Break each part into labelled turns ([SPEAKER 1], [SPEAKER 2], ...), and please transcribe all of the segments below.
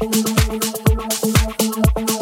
[SPEAKER 1] Thank you.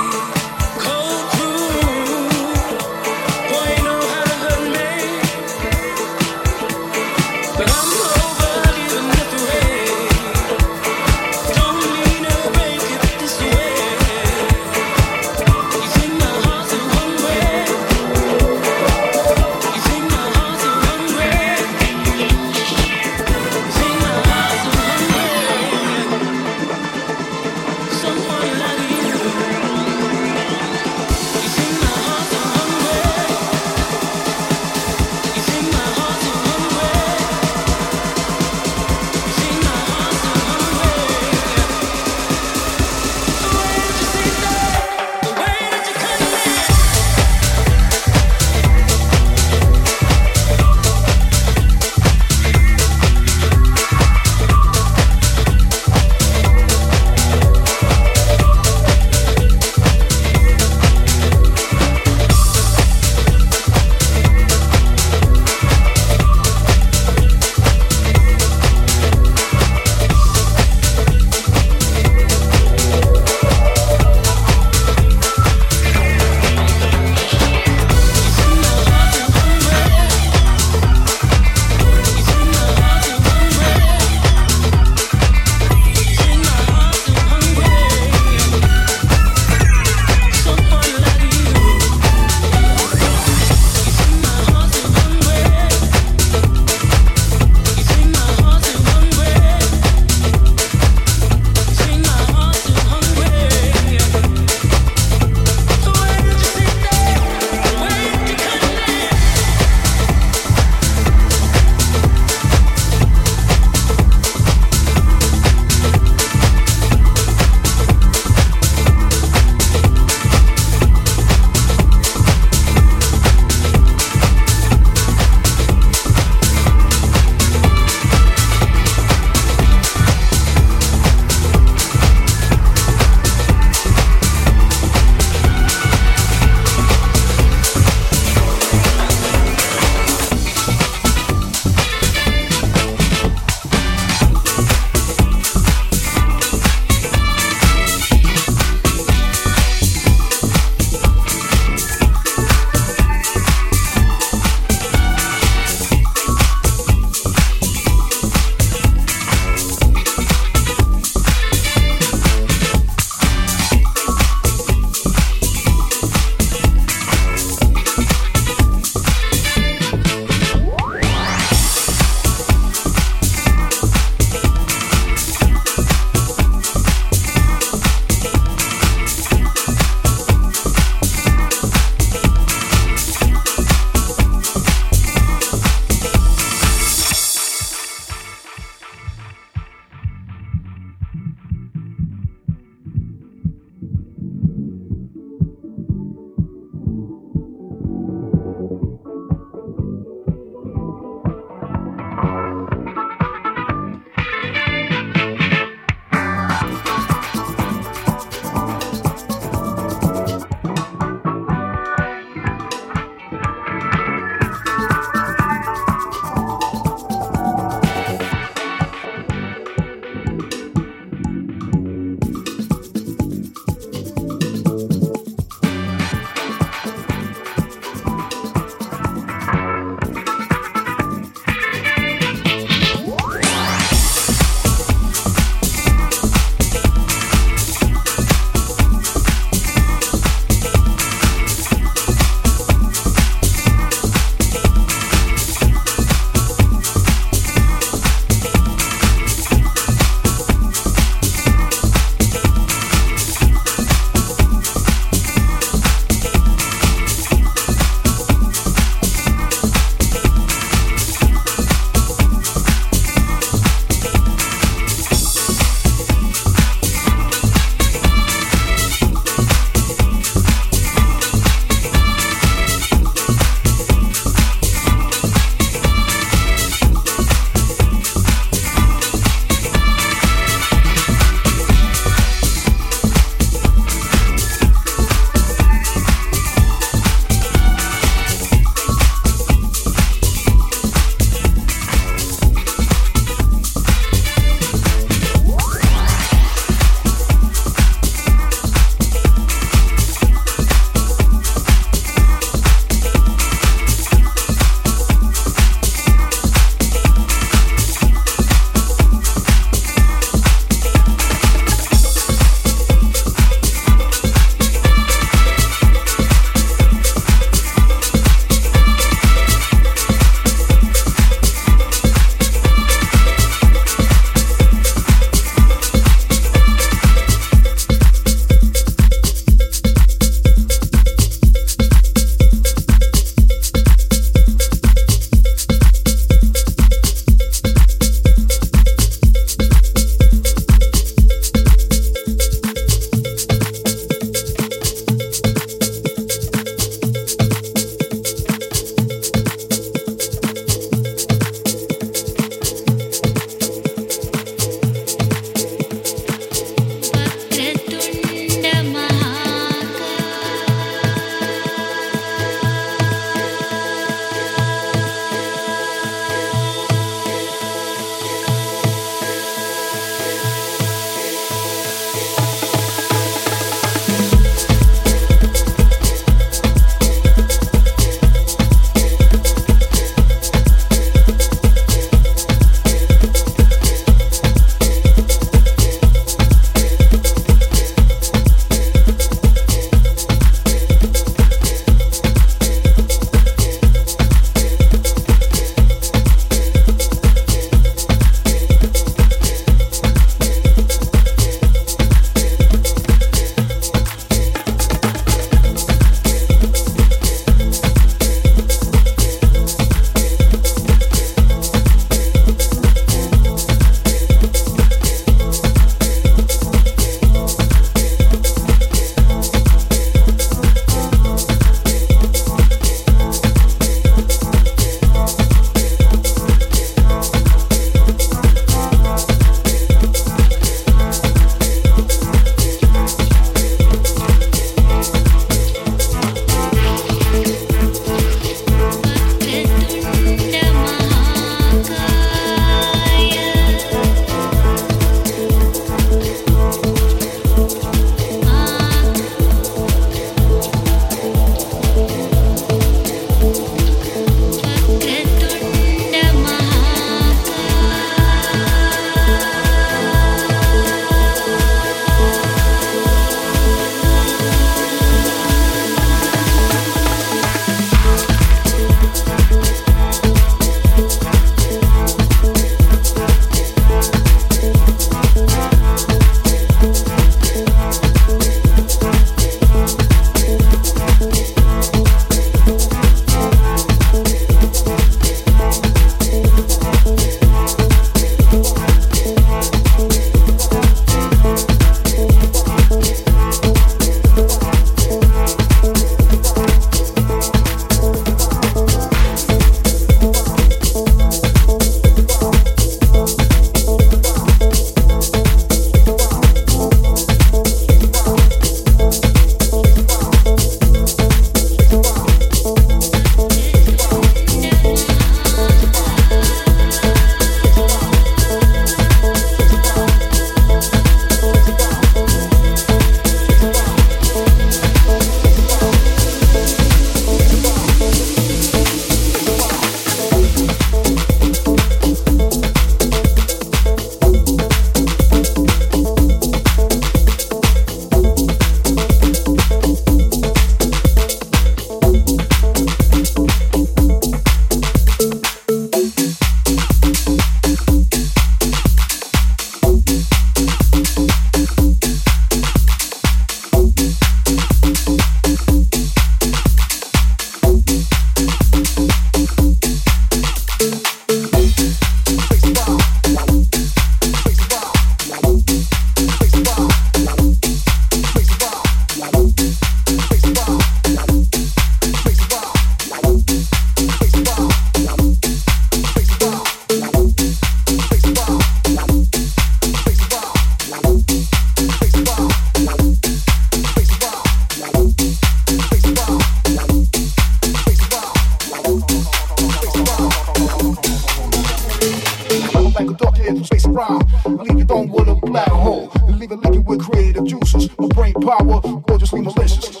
[SPEAKER 1] in the space around. I leave you thrown with a black hole. And leave it leaking with creative juices. My brain power, gorgeously malicious.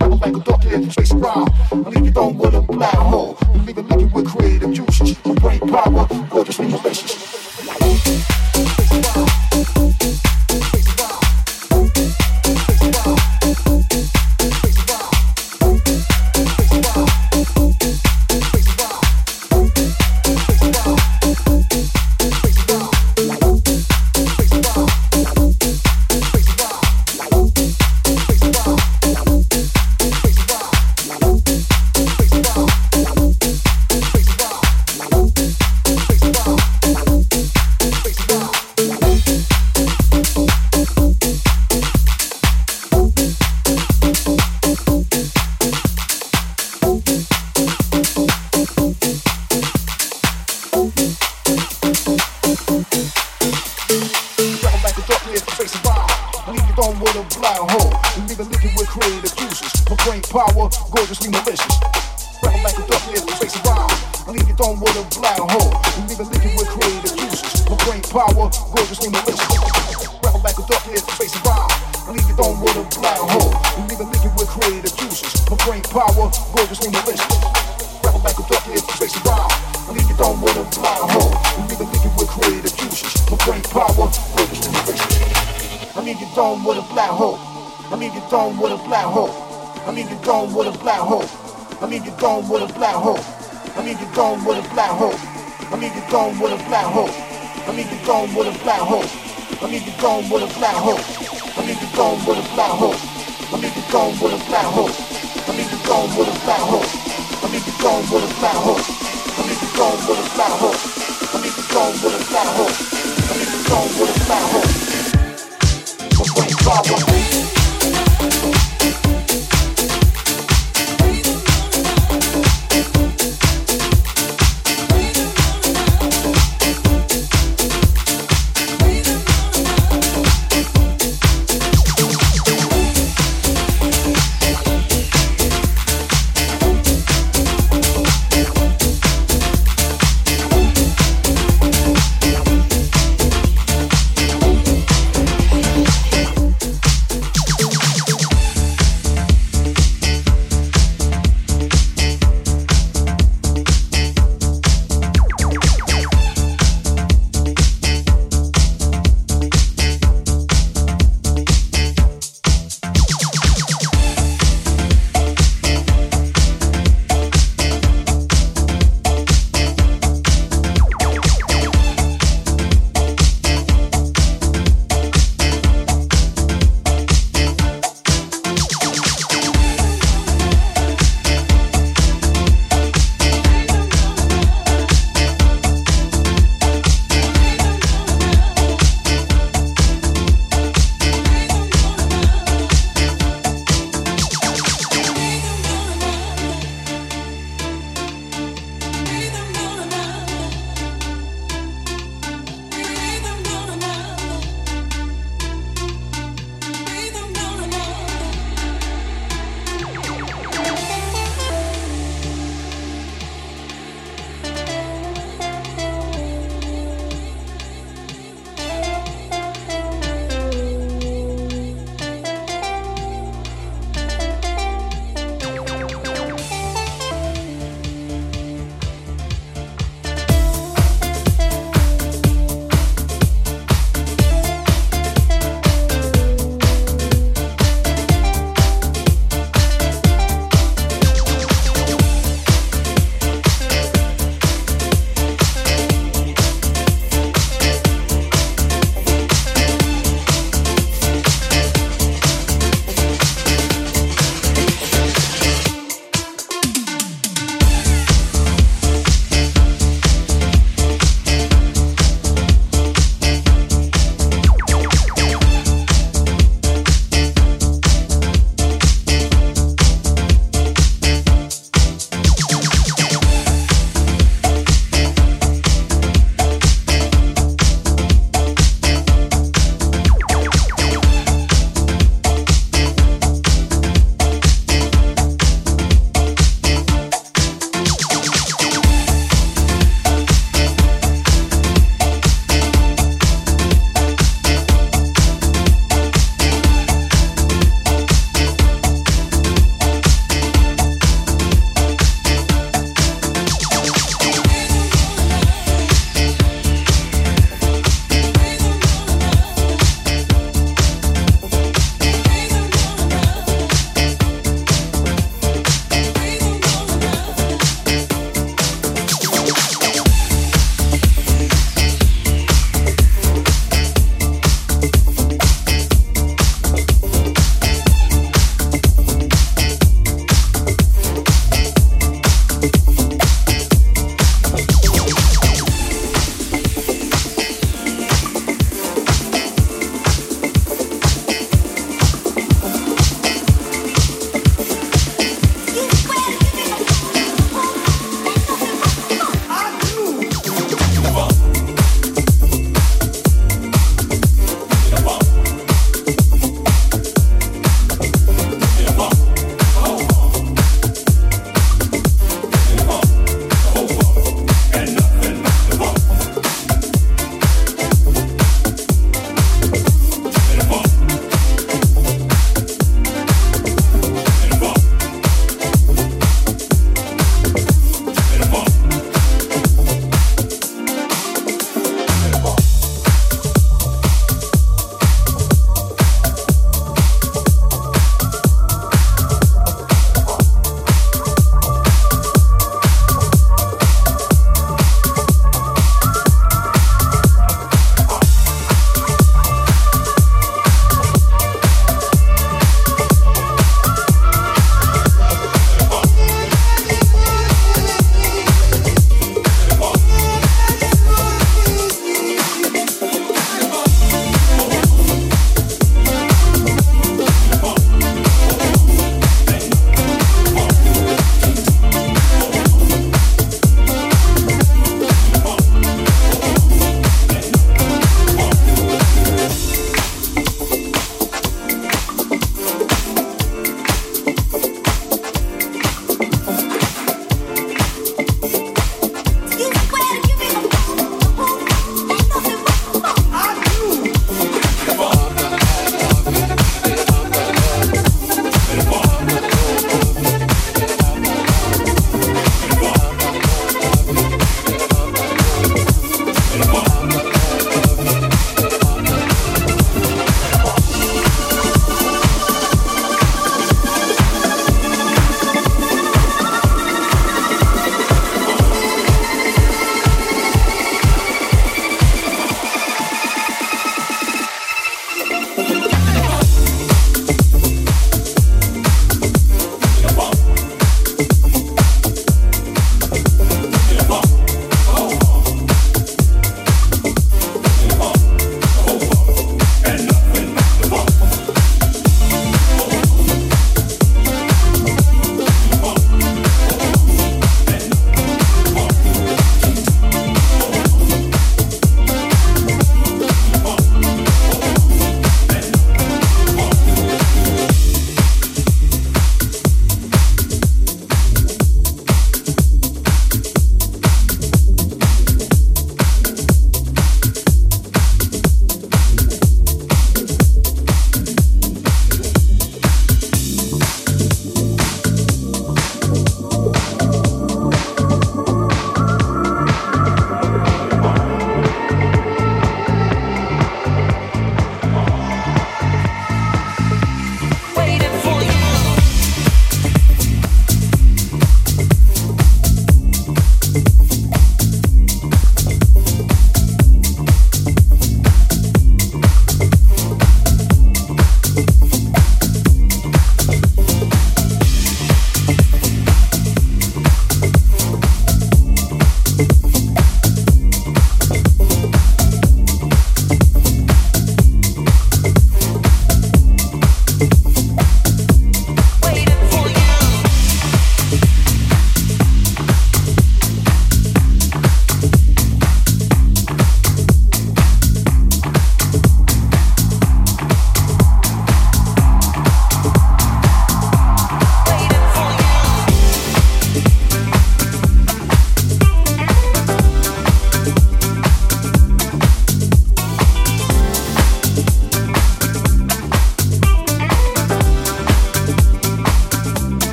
[SPEAKER 1] I'm like a duck in the space around. I leave you thrown with a black hole. And leave it leaking with creative juices. My brain power, gorgeously malicious. flat hoe. I need to go with a flat hole. I need to go with a flat hole. I need to go with a flat hole. I need to go with a flat hole. I need to go with a flat hole. I need to go with a flat hole. I need to go with a flat hole. I'm going to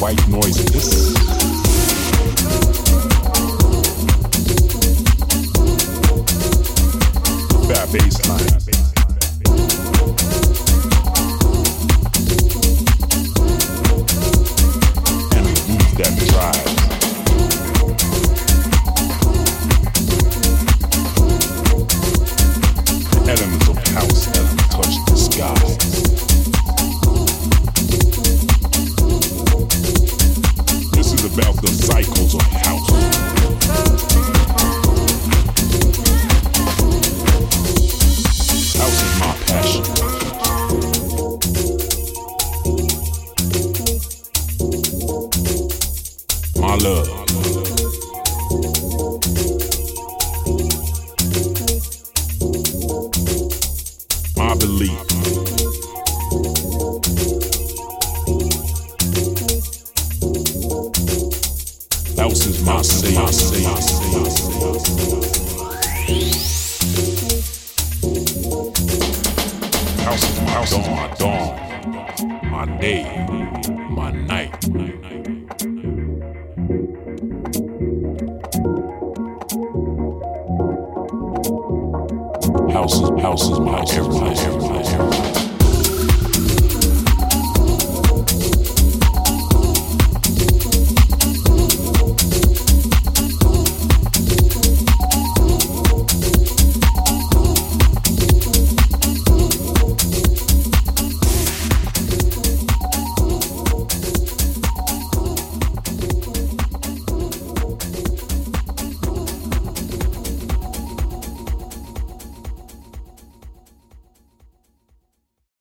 [SPEAKER 2] white noises. That bass line.